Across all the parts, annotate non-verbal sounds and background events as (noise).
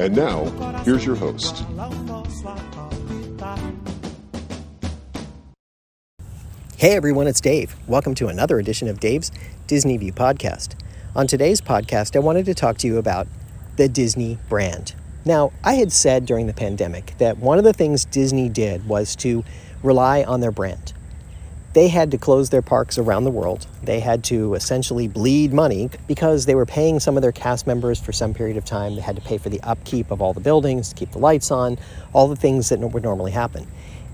And now, here's your host. Hey everyone, it's Dave. Welcome to another edition of Dave's Disney View podcast. On today's podcast, I wanted to talk to you about the Disney brand. Now, I had said during the pandemic that one of the things Disney did was to rely on their brand. They had to close their parks around the world. They had to essentially bleed money because they were paying some of their cast members for some period of time. They had to pay for the upkeep of all the buildings, to keep the lights on, all the things that would normally happen.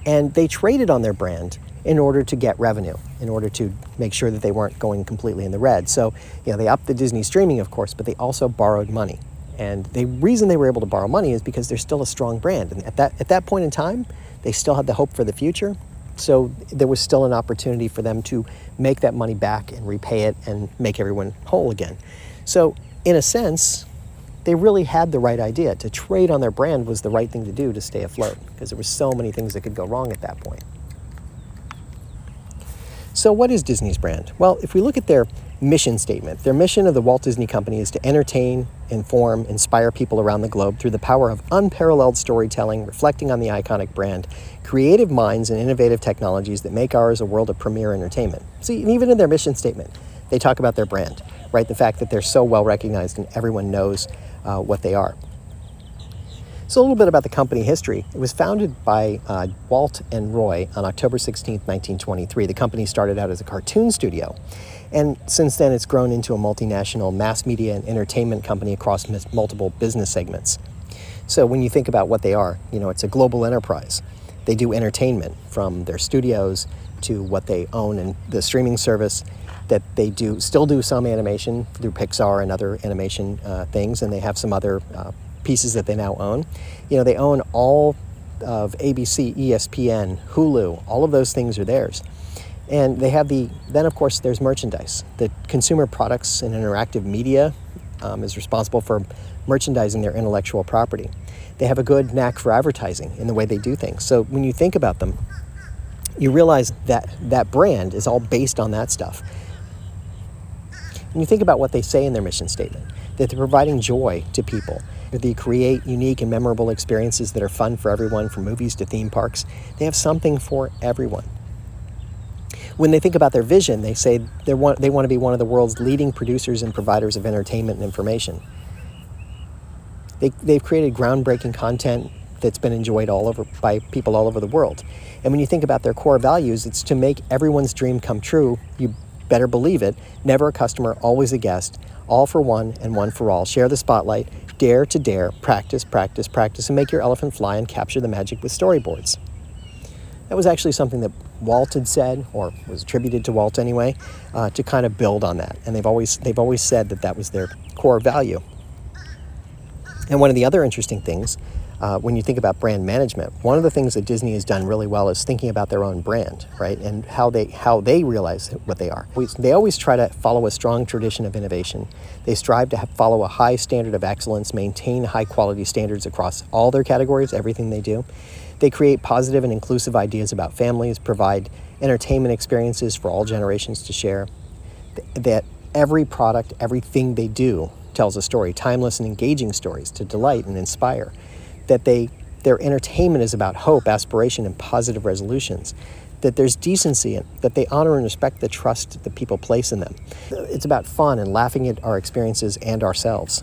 And they traded on their brand in order to get revenue, in order to make sure that they weren't going completely in the red. So, you know, they upped the Disney streaming, of course, but they also borrowed money. And the reason they were able to borrow money is because they're still a strong brand. And at that, at that point in time, they still had the hope for the future. So there was still an opportunity for them to make that money back and repay it and make everyone whole again. So, in a sense, they really had the right idea. To trade on their brand was the right thing to do to stay afloat because there were so many things that could go wrong at that point. So, what is Disney's brand? Well, if we look at their mission statement, their mission of the Walt Disney Company is to entertain, inform, inspire people around the globe through the power of unparalleled storytelling, reflecting on the iconic brand, creative minds, and innovative technologies that make ours a world of premier entertainment. See, and even in their mission statement, they talk about their brand, right? The fact that they're so well recognized and everyone knows uh, what they are. So, a little bit about the company history. It was founded by uh, Walt and Roy on October 16, 1923. The company started out as a cartoon studio, and since then it's grown into a multinational mass media and entertainment company across multiple business segments. So, when you think about what they are, you know, it's a global enterprise. They do entertainment from their studios to what they own and the streaming service that they do still do some animation through Pixar and other animation uh, things, and they have some other uh, pieces that they now own. You know, they own all of ABC, ESPN, Hulu, all of those things are theirs. And they have the, then of course, there's merchandise. The consumer products and interactive media um, is responsible for merchandising their intellectual property. They have a good knack for advertising in the way they do things. So when you think about them, you realize that that brand is all based on that stuff. When you think about what they say in their mission statement, that they're providing joy to people, that they create unique and memorable experiences that are fun for everyone, from movies to theme parks. They have something for everyone. When they think about their vision, they say they want, they want to be one of the world's leading producers and providers of entertainment and information. They, they've created groundbreaking content that's been enjoyed all over by people all over the world. And when you think about their core values, it's to make everyone's dream come true. You better believe it. Never a customer, always a guest. All for one and one for all. Share the spotlight Dare to dare, practice, practice, practice, and make your elephant fly and capture the magic with storyboards. That was actually something that Walt had said, or was attributed to Walt anyway, uh, to kind of build on that. And they've always they've always said that that was their core value. And one of the other interesting things uh, when you think about brand management, one of the things that Disney has done really well is thinking about their own brand, right, and how they how they realize what they are. They always try to follow a strong tradition of innovation. They strive to have, follow a high standard of excellence, maintain high quality standards across all their categories, everything they do. They create positive and inclusive ideas about families, provide entertainment experiences for all generations to share. That every product, everything they do tells a story, timeless and engaging stories to delight and inspire that they their entertainment is about hope, aspiration, and positive resolutions. That there's decency and that they honor and respect the trust that people place in them. It's about fun and laughing at our experiences and ourselves.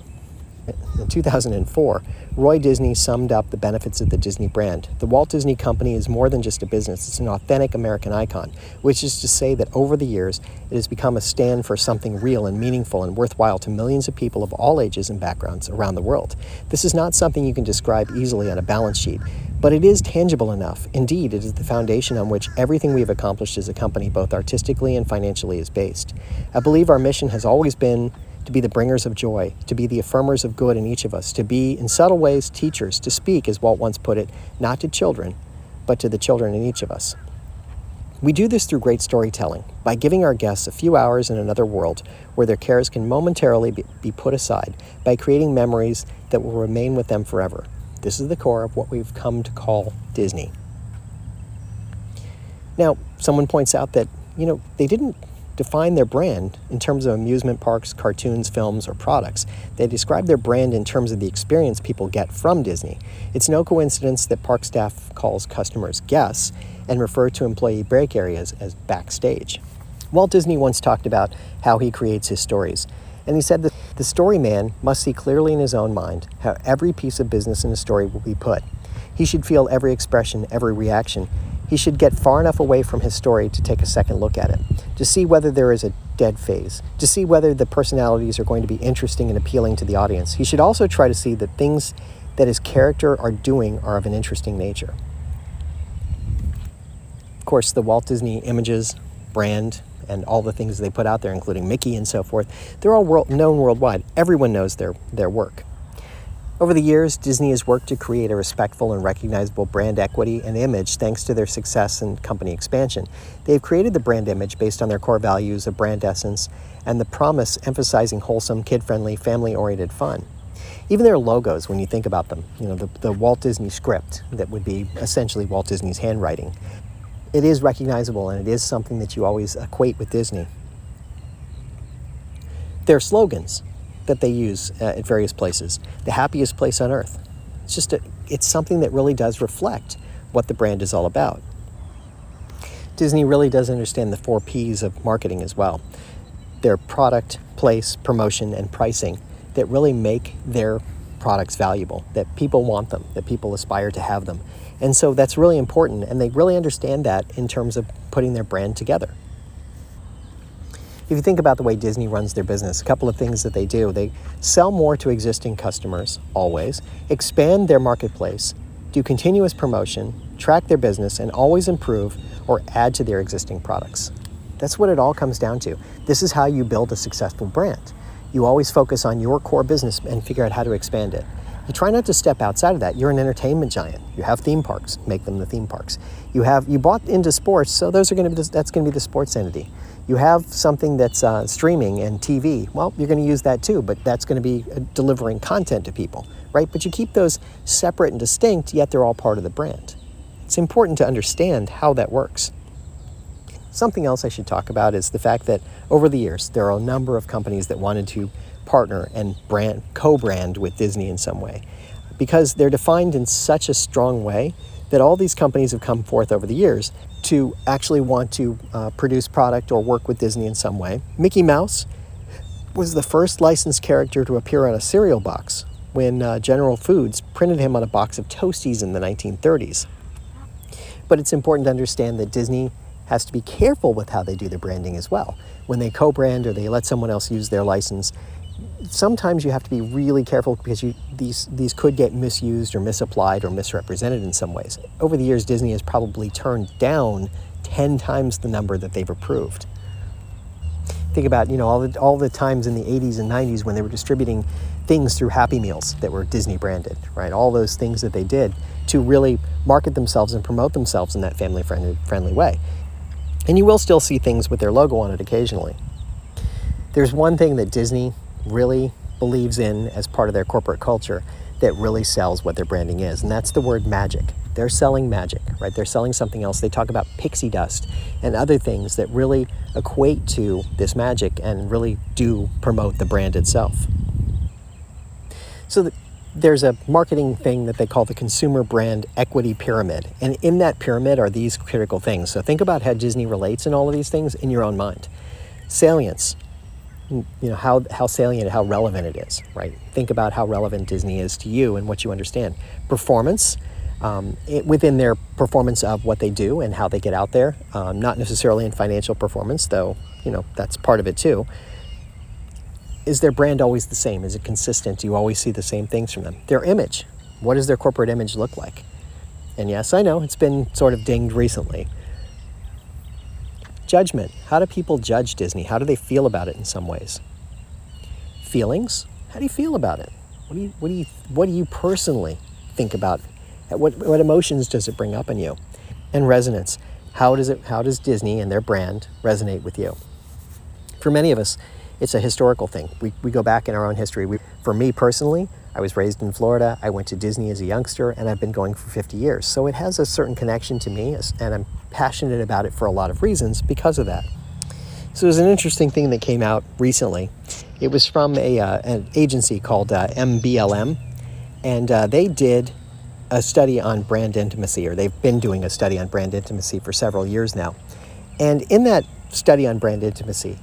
In 2004, Roy Disney summed up the benefits of the Disney brand. The Walt Disney Company is more than just a business, it's an authentic American icon, which is to say that over the years, it has become a stand for something real and meaningful and worthwhile to millions of people of all ages and backgrounds around the world. This is not something you can describe easily on a balance sheet, but it is tangible enough. Indeed, it is the foundation on which everything we have accomplished as a company, both artistically and financially, is based. I believe our mission has always been to be the bringers of joy, to be the affirmers of good in each of us, to be, in subtle ways, teachers, to speak, as Walt once put it, not to children, but to the children in each of us. We do this through great storytelling, by giving our guests a few hours in another world where their cares can momentarily be put aside, by creating memories that will remain with them forever. This is the core of what we've come to call Disney. Now, someone points out that, you know, they didn't define their brand in terms of amusement parks, cartoons, films, or products. They describe their brand in terms of the experience people get from Disney. It's no coincidence that park staff calls customers guests and refer to employee break areas as backstage. Walt Disney once talked about how he creates his stories. And he said that the story man must see clearly in his own mind how every piece of business in a story will be put. He should feel every expression, every reaction, he should get far enough away from his story to take a second look at it, to see whether there is a dead phase, to see whether the personalities are going to be interesting and appealing to the audience. He should also try to see that things that his character are doing are of an interesting nature. Of course, the Walt Disney Images brand and all the things they put out there, including Mickey and so forth, they're all world, known worldwide. Everyone knows their, their work. Over the years, Disney has worked to create a respectful and recognizable brand equity and image thanks to their success and company expansion. They've created the brand image based on their core values of brand essence and the promise emphasizing wholesome, kid friendly, family oriented fun. Even their logos, when you think about them, you know, the, the Walt Disney script that would be essentially Walt Disney's handwriting, it is recognizable and it is something that you always equate with Disney. Their slogans, that they use uh, at various places. The happiest place on earth. It's just a, it's something that really does reflect what the brand is all about. Disney really does understand the four P's of marketing as well. Their product, place, promotion, and pricing that really make their products valuable, that people want them, that people aspire to have them. And so that's really important, and they really understand that in terms of putting their brand together if you think about the way Disney runs their business, a couple of things that they do they sell more to existing customers, always, expand their marketplace, do continuous promotion, track their business, and always improve or add to their existing products. That's what it all comes down to. This is how you build a successful brand. You always focus on your core business and figure out how to expand it. You try not to step outside of that. You're an entertainment giant. You have theme parks, make them the theme parks. You have you bought into sports, so those are going to be that's going to be the sports entity. You have something that's uh, streaming and TV. Well, you're going to use that too, but that's going to be uh, delivering content to people, right? But you keep those separate and distinct, yet they're all part of the brand. It's important to understand how that works. Something else I should talk about is the fact that over the years, there are a number of companies that wanted to partner and brand co-brand with Disney in some way because they're defined in such a strong way that all these companies have come forth over the years to actually want to uh, produce product or work with Disney in some way. Mickey Mouse was the first licensed character to appear on a cereal box when uh, General Foods printed him on a box of Toasties in the 1930s. But it's important to understand that Disney has to be careful with how they do their branding as well. When they co brand or they let someone else use their license, sometimes you have to be really careful because you, these, these could get misused or misapplied or misrepresented in some ways. Over the years, Disney has probably turned down 10 times the number that they've approved. Think about, you know, all the, all the times in the 80s and 90s when they were distributing things through Happy Meals that were Disney branded, right? All those things that they did to really market themselves and promote themselves in that family friendly, friendly way. And you will still see things with their logo on it occasionally. There's one thing that Disney really believes in as part of their corporate culture that really sells what their branding is, and that's the word magic. They're selling magic, right? They're selling something else. They talk about pixie dust and other things that really equate to this magic and really do promote the brand itself. So the, there's a marketing thing that they call the consumer brand equity pyramid. And in that pyramid are these critical things. So think about how Disney relates in all of these things in your own mind. Salience, you know how, how salient how relevant it is right? Think about how relevant disney is to you and what you understand. Performance um, it, within their performance of what they do and how they get out there um, not necessarily in financial performance though you know that's part of it too. Is their brand always the same? Is it consistent? Do you always see the same things from them? Their image. What does their corporate image look like? And yes, I know it's been sort of dinged recently. Judgment. How do people judge Disney? How do they feel about it in some ways? Feelings. How do you feel about it? What do you, what do you, what do you personally think about? What, what emotions does it bring up in you? And resonance. How does, it, how does Disney and their brand resonate with you? For many of us, it's a historical thing. We, we go back in our own history. We, for me personally, I was raised in Florida. I went to Disney as a youngster, and I've been going for 50 years. So it has a certain connection to me, and I'm passionate about it for a lot of reasons because of that. So there's an interesting thing that came out recently. It was from a, uh, an agency called uh, MBLM, and uh, they did a study on brand intimacy, or they've been doing a study on brand intimacy for several years now. And in that study on brand intimacy,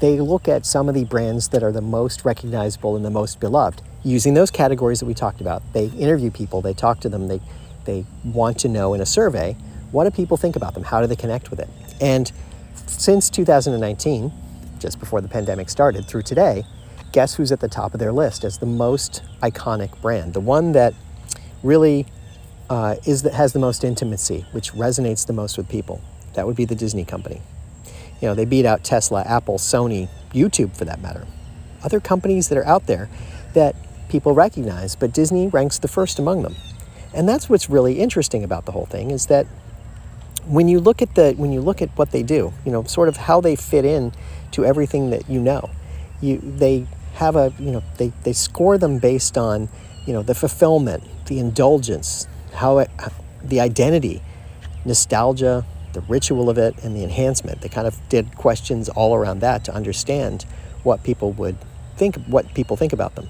they look at some of the brands that are the most recognizable and the most beloved using those categories that we talked about. They interview people, they talk to them, they, they want to know in a survey what do people think about them? How do they connect with it? And since 2019, just before the pandemic started, through today, guess who's at the top of their list as the most iconic brand? The one that really uh, is that has the most intimacy, which resonates the most with people. That would be the Disney company. You know, they beat out Tesla, Apple, Sony, YouTube for that matter. Other companies that are out there that people recognize, but Disney ranks the first among them. And that's what's really interesting about the whole thing is that when you look at the when you look at what they do, you know, sort of how they fit in to everything that you know, you they have a you know they, they score them based on you know the fulfillment, the indulgence, how it, the identity, nostalgia, the ritual of it, and the enhancement. They kind of did questions all around that to understand what people would think, what people think about them.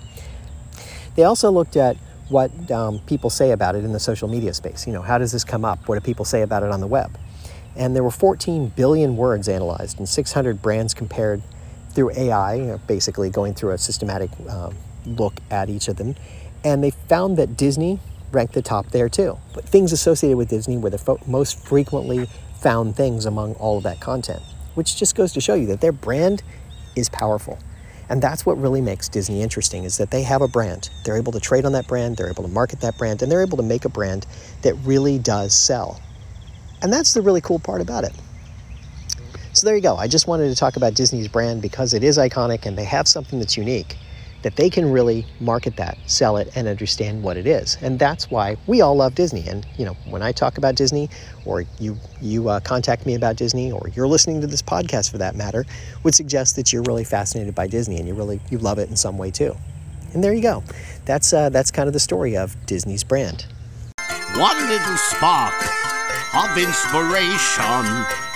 They also looked at what um, people say about it in the social media space. You know, how does this come up? What do people say about it on the web? And there were 14 billion words analyzed and 600 brands compared through AI, you know, basically going through a systematic um, look at each of them. And they found that Disney ranked the top there too. But things associated with Disney were the fo- most frequently found things among all of that content, which just goes to show you that their brand is powerful. And that's what really makes Disney interesting is that they have a brand. They're able to trade on that brand, they're able to market that brand, and they're able to make a brand that really does sell. And that's the really cool part about it. So there you go. I just wanted to talk about Disney's brand because it is iconic and they have something that's unique that they can really market that, sell it, and understand what it is. And that's why we all love Disney. And you know, when I talk about Disney, or you you uh, contact me about Disney, or you're listening to this podcast for that matter, would suggest that you're really fascinated by Disney and you really you love it in some way too. And there you go. That's uh, that's kind of the story of Disney's brand. One little spark of inspiration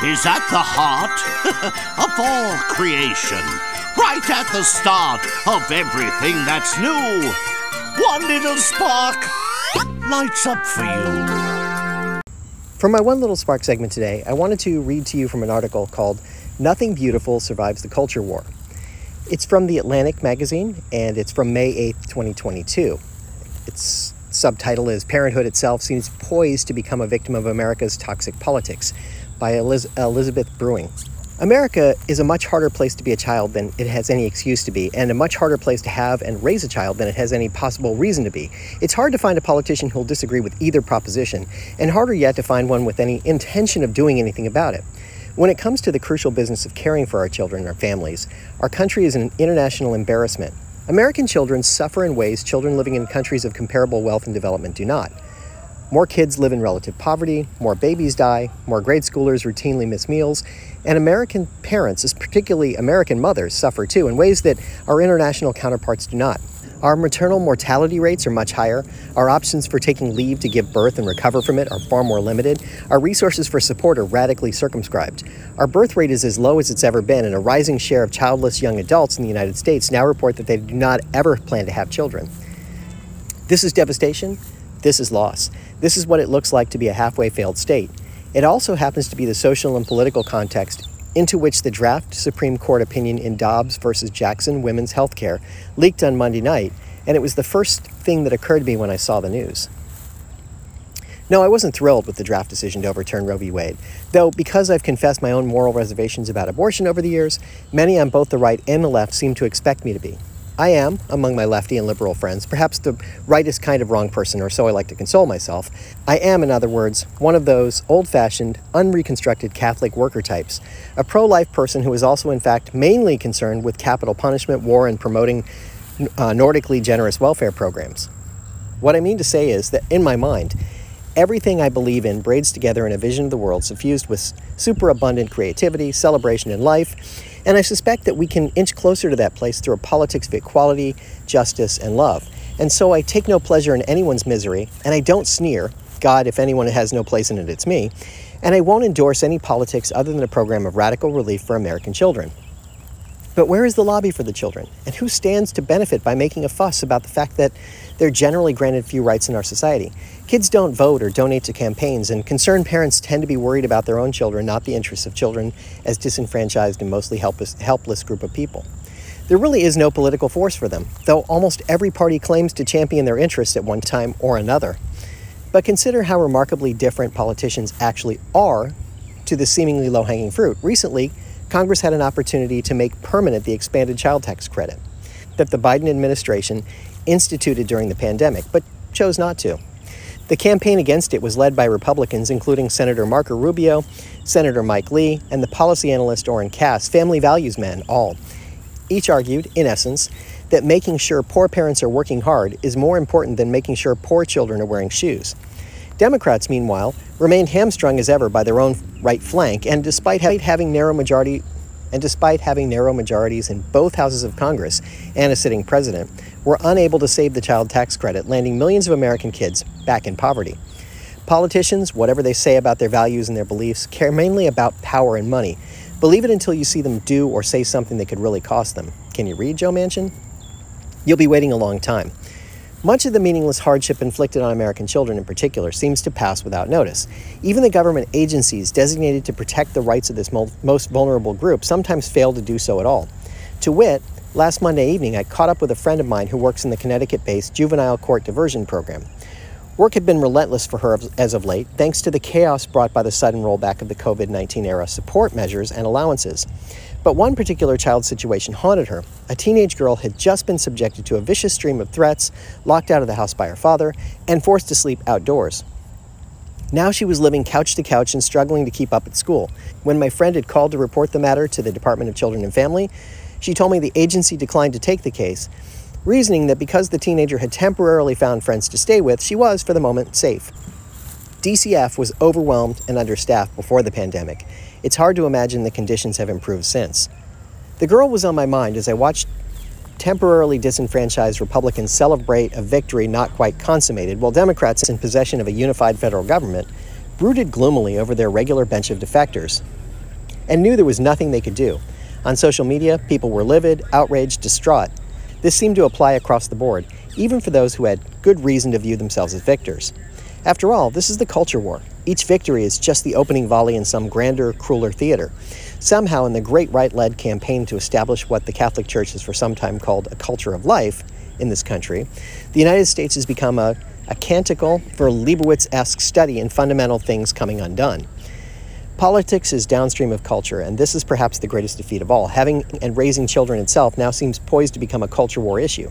is at the heart (laughs) of all creation right at the start of everything that's new. One little spark lights up for you. For my One Little Spark segment today, I wanted to read to you from an article called Nothing Beautiful Survives the Culture War. It's from the Atlantic magazine and it's from May 8th, 2022. Its subtitle is Parenthood Itself Seems Poised to Become a Victim of America's Toxic Politics by Eliz- Elizabeth Bruenig. America is a much harder place to be a child than it has any excuse to be, and a much harder place to have and raise a child than it has any possible reason to be. It's hard to find a politician who'll disagree with either proposition, and harder yet to find one with any intention of doing anything about it. When it comes to the crucial business of caring for our children and our families, our country is an international embarrassment. American children suffer in ways children living in countries of comparable wealth and development do not. More kids live in relative poverty, more babies die, more grade schoolers routinely miss meals, and American parents, particularly American mothers, suffer too in ways that our international counterparts do not. Our maternal mortality rates are much higher. Our options for taking leave to give birth and recover from it are far more limited. Our resources for support are radically circumscribed. Our birth rate is as low as it's ever been, and a rising share of childless young adults in the United States now report that they do not ever plan to have children. This is devastation. This is loss. This is what it looks like to be a halfway failed state. It also happens to be the social and political context into which the draft Supreme Court opinion in Dobbs versus Jackson Women's Healthcare leaked on Monday night, and it was the first thing that occurred to me when I saw the news. No, I wasn't thrilled with the draft decision to overturn Roe v. Wade, though because I've confessed my own moral reservations about abortion over the years, many on both the right and the left seem to expect me to be. I am, among my lefty and liberal friends, perhaps the rightest kind of wrong person, or so I like to console myself. I am, in other words, one of those old fashioned, unreconstructed Catholic worker types, a pro life person who is also, in fact, mainly concerned with capital punishment, war, and promoting uh, Nordically generous welfare programs. What I mean to say is that, in my mind, everything I believe in braids together in a vision of the world suffused with superabundant creativity, celebration, in life and I suspect that we can inch closer to that place through a politics of equality, justice, and love. And so I take no pleasure in anyone's misery, and I don't sneer. God, if anyone has no place in it, it's me. And I won't endorse any politics other than a program of radical relief for American children. But where is the lobby for the children? And who stands to benefit by making a fuss about the fact that they're generally granted few rights in our society? Kids don't vote or donate to campaigns, and concerned parents tend to be worried about their own children, not the interests of children as disenfranchised and mostly helpless, helpless group of people. There really is no political force for them, though almost every party claims to champion their interests at one time or another. But consider how remarkably different politicians actually are to the seemingly low hanging fruit. Recently, Congress had an opportunity to make permanent the expanded child tax credit that the Biden administration instituted during the pandemic, but chose not to. The campaign against it was led by Republicans, including Senator Marco Rubio, Senator Mike Lee, and the policy analyst Oren Cass, family values men, all. Each argued, in essence, that making sure poor parents are working hard is more important than making sure poor children are wearing shoes. Democrats, meanwhile, remained hamstrung as ever by their own right flank, and despite having narrow majority and despite having narrow majorities in both houses of Congress and a sitting president, were unable to save the child tax credit, landing millions of American kids back in poverty. Politicians, whatever they say about their values and their beliefs, care mainly about power and money. Believe it until you see them do or say something that could really cost them. Can you read, Joe Manchin? You'll be waiting a long time. Much of the meaningless hardship inflicted on American children in particular seems to pass without notice. Even the government agencies designated to protect the rights of this most vulnerable group sometimes fail to do so at all. To wit, last Monday evening I caught up with a friend of mine who works in the Connecticut based Juvenile Court Diversion Program. Work had been relentless for her as of late, thanks to the chaos brought by the sudden rollback of the COVID 19 era support measures and allowances. But one particular child situation haunted her. A teenage girl had just been subjected to a vicious stream of threats, locked out of the house by her father, and forced to sleep outdoors. Now she was living couch to couch and struggling to keep up at school. When my friend had called to report the matter to the Department of Children and Family, she told me the agency declined to take the case, reasoning that because the teenager had temporarily found friends to stay with, she was, for the moment, safe. DCF was overwhelmed and understaffed before the pandemic, it's hard to imagine the conditions have improved since. The girl was on my mind as I watched temporarily disenfranchised Republicans celebrate a victory not quite consummated, while Democrats in possession of a unified federal government brooded gloomily over their regular bench of defectors and knew there was nothing they could do. On social media, people were livid, outraged, distraught. This seemed to apply across the board, even for those who had good reason to view themselves as victors. After all, this is the culture war. Each victory is just the opening volley in some grander, crueler theater. Somehow, in the great right led campaign to establish what the Catholic Church has for some time called a culture of life in this country, the United States has become a, a canticle for Leibowitz esque study in fundamental things coming undone. Politics is downstream of culture, and this is perhaps the greatest defeat of all. Having and raising children itself now seems poised to become a culture war issue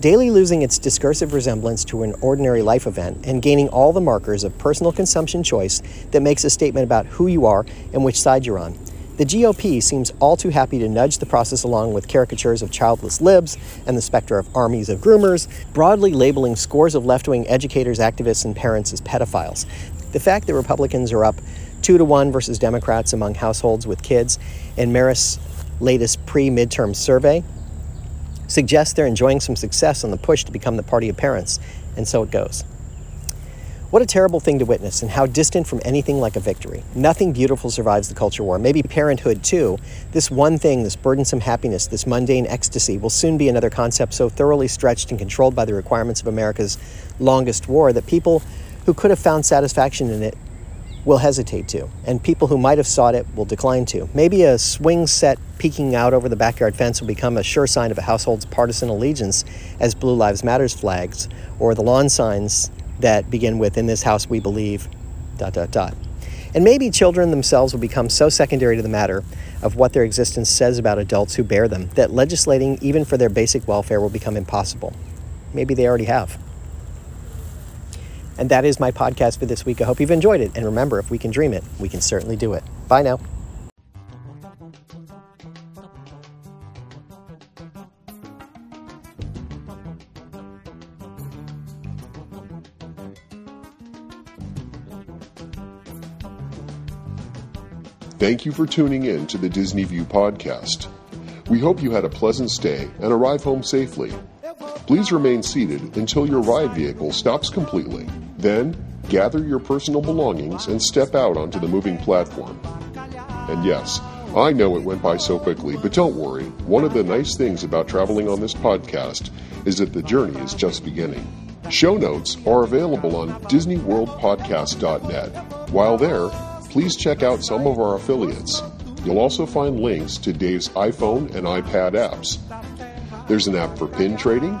daily losing its discursive resemblance to an ordinary life event and gaining all the markers of personal consumption choice that makes a statement about who you are and which side you're on. The GOP seems all too happy to nudge the process along with caricatures of childless libs and the specter of armies of groomers, broadly labeling scores of left wing educators, activists, and parents as pedophiles. The fact that Republicans are up two to one versus Democrats among households with kids in Marist's latest pre midterm survey suggests they're enjoying some success on the push to become the party of parents, and so it goes. What a terrible thing to witness, and how distant from anything like a victory. Nothing beautiful survives the culture war. Maybe parenthood, too. This one thing, this burdensome happiness, this mundane ecstasy, will soon be another concept so thoroughly stretched and controlled by the requirements of America's longest war that people who could have found satisfaction in it will hesitate to, and people who might have sought it will decline to. Maybe a swing set peeking out over the backyard fence will become a sure sign of a household's partisan allegiance as Blue Lives Matters flags, or the lawn signs that begin with, In this house we believe, dot, dot, dot. And maybe children themselves will become so secondary to the matter of what their existence says about adults who bear them that legislating even for their basic welfare will become impossible. Maybe they already have. And that is my podcast for this week. I hope you've enjoyed it. And remember, if we can dream it, we can certainly do it. Bye now. Thank you for tuning in to the Disney View podcast. We hope you had a pleasant stay and arrive home safely. Please remain seated until your ride vehicle stops completely. Then, gather your personal belongings and step out onto the moving platform. And yes, I know it went by so quickly, but don't worry. One of the nice things about traveling on this podcast is that the journey is just beginning. Show notes are available on DisneyWorldPodcast.net. While there, please check out some of our affiliates. You'll also find links to Dave's iPhone and iPad apps. There's an app for pin trading,